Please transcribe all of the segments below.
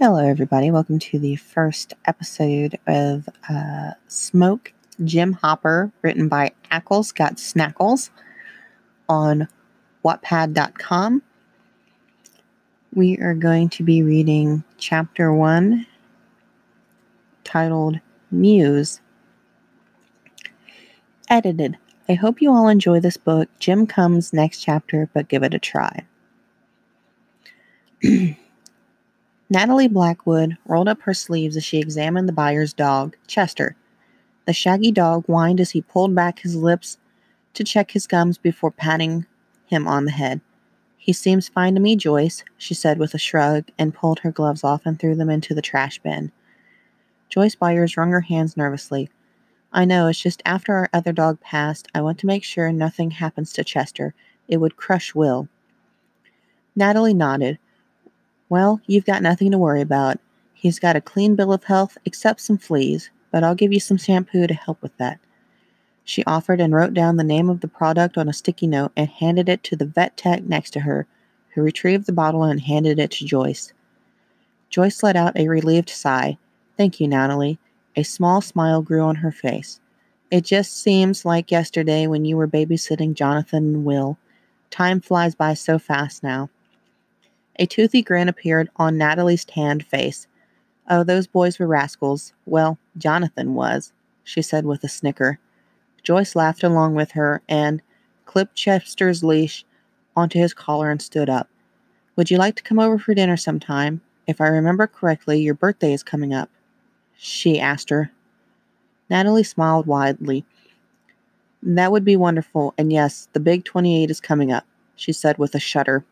Hello, everybody. Welcome to the first episode of uh, Smoke Jim Hopper, written by Ackles Got Snackles on Wattpad.com. We are going to be reading chapter one titled Mews. Edited. I hope you all enjoy this book. Jim comes next chapter, but give it a try. Natalie Blackwood rolled up her sleeves as she examined the Byers' dog, Chester. The shaggy dog whined as he pulled back his lips to check his gums before patting him on the head. He seems fine to me, Joyce, she said with a shrug and pulled her gloves off and threw them into the trash bin. Joyce Byers wrung her hands nervously. I know, it's just after our other dog passed, I want to make sure nothing happens to Chester. It would crush Will. Natalie nodded. Well, you've got nothing to worry about. He's got a clean bill of health, except some fleas, but I'll give you some shampoo to help with that. She offered and wrote down the name of the product on a sticky note and handed it to the vet tech next to her, who retrieved the bottle and handed it to Joyce. Joyce let out a relieved sigh. Thank you, Natalie. A small smile grew on her face. It just seems like yesterday when you were babysitting Jonathan and Will. Time flies by so fast now. A toothy grin appeared on Natalie's tanned face. Oh, those boys were rascals. Well, Jonathan was, she said with a snicker. Joyce laughed along with her and clipped Chester's leash onto his collar and stood up. Would you like to come over for dinner sometime? If I remember correctly, your birthday is coming up. She asked her. Natalie smiled widely. That would be wonderful, and yes, the big 28 is coming up, she said with a shudder.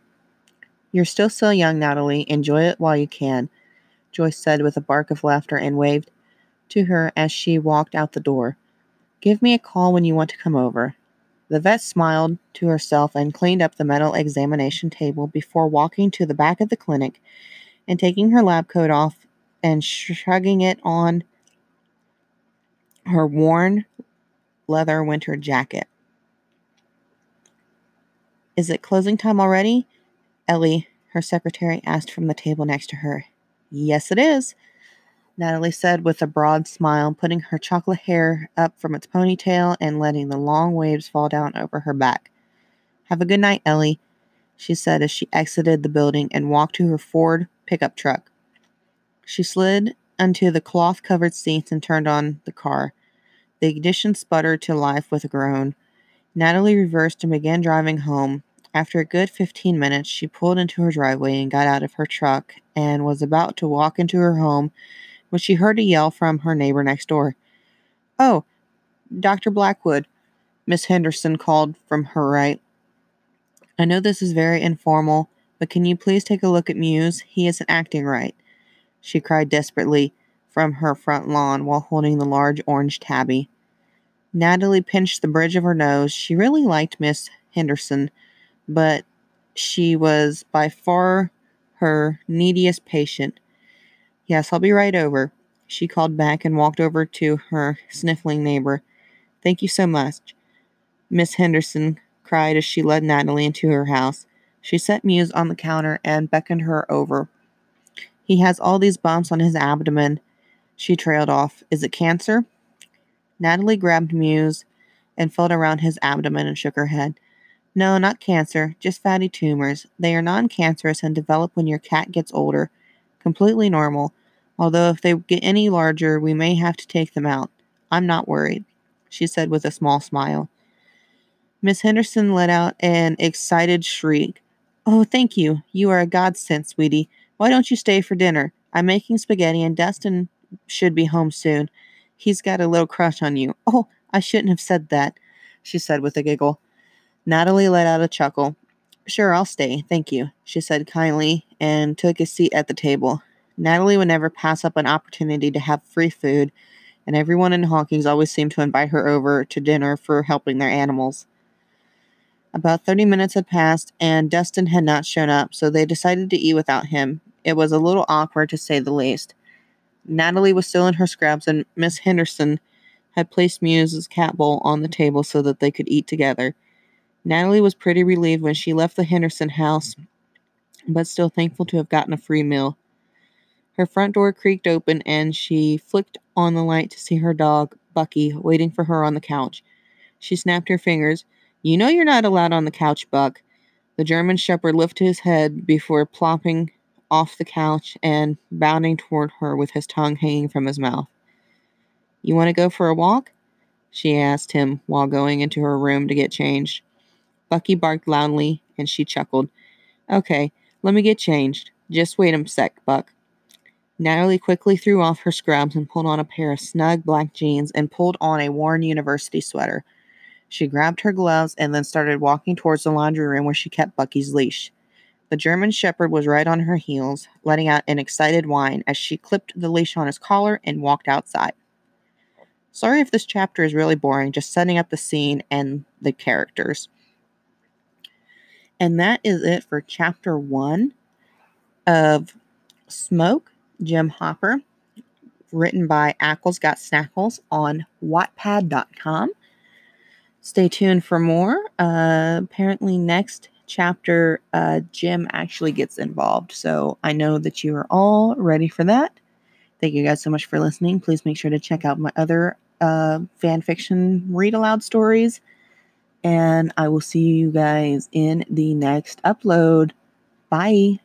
You're still so young, Natalie. Enjoy it while you can, Joyce said with a bark of laughter and waved to her as she walked out the door. Give me a call when you want to come over. The vet smiled to herself and cleaned up the metal examination table before walking to the back of the clinic and taking her lab coat off and shrugging it on her worn leather winter jacket. Is it closing time already? Ellie, her secretary, asked from the table next to her. Yes, it is, Natalie said with a broad smile, putting her chocolate hair up from its ponytail and letting the long waves fall down over her back. Have a good night, Ellie, she said as she exited the building and walked to her Ford pickup truck. She slid onto the cloth covered seats and turned on the car. The ignition sputtered to life with a groan. Natalie reversed and began driving home, after a good 15 minutes, she pulled into her driveway and got out of her truck and was about to walk into her home when she heard a yell from her neighbor next door. Oh, Dr. Blackwood, Miss Henderson called from her right. I know this is very informal, but can you please take a look at Mews? He isn't acting right, she cried desperately from her front lawn while holding the large orange tabby. Natalie pinched the bridge of her nose. She really liked Miss Henderson but she was by far her neediest patient. Yes, I'll be right over. She called back and walked over to her sniffling neighbor. Thank you so much. Miss Henderson cried as she led Natalie into her house. She set Mews on the counter and beckoned her over. He has all these bumps on his abdomen. She trailed off. Is it cancer? Natalie grabbed Mews and felt around his abdomen and shook her head. No, not cancer, just fatty tumors. They are non cancerous and develop when your cat gets older. Completely normal. Although, if they get any larger, we may have to take them out. I'm not worried, she said with a small smile. Miss Henderson let out an excited shriek. Oh, thank you. You are a godsend, sweetie. Why don't you stay for dinner? I'm making spaghetti, and Dustin should be home soon. He's got a little crush on you. Oh, I shouldn't have said that, she said with a giggle. Natalie let out a chuckle. Sure, I'll stay, thank you, she said kindly and took a seat at the table. Natalie would never pass up an opportunity to have free food, and everyone in Hawkins always seemed to invite her over to dinner for helping their animals. About 30 minutes had passed, and Dustin had not shown up, so they decided to eat without him. It was a little awkward, to say the least. Natalie was still in her scrubs, and Miss Henderson had placed Mews's cat bowl on the table so that they could eat together. Natalie was pretty relieved when she left the Henderson house, but still thankful to have gotten a free meal. Her front door creaked open and she flicked on the light to see her dog, Bucky, waiting for her on the couch. She snapped her fingers. You know you're not allowed on the couch, Buck. The German Shepherd lifted his head before plopping off the couch and bounding toward her with his tongue hanging from his mouth. You want to go for a walk? She asked him while going into her room to get changed. Bucky barked loudly and she chuckled. Okay, let me get changed. Just wait a sec, Buck. Natalie quickly threw off her scrubs and pulled on a pair of snug black jeans and pulled on a worn university sweater. She grabbed her gloves and then started walking towards the laundry room where she kept Bucky's leash. The German Shepherd was right on her heels, letting out an excited whine as she clipped the leash on his collar and walked outside. Sorry if this chapter is really boring, just setting up the scene and the characters. And that is it for chapter one of Smoke, Jim Hopper, written by Ackles Got Snackles on Wattpad.com. Stay tuned for more. Uh, apparently, next chapter, uh, Jim actually gets involved. So I know that you are all ready for that. Thank you guys so much for listening. Please make sure to check out my other uh, fan fiction read aloud stories. And I will see you guys in the next upload. Bye.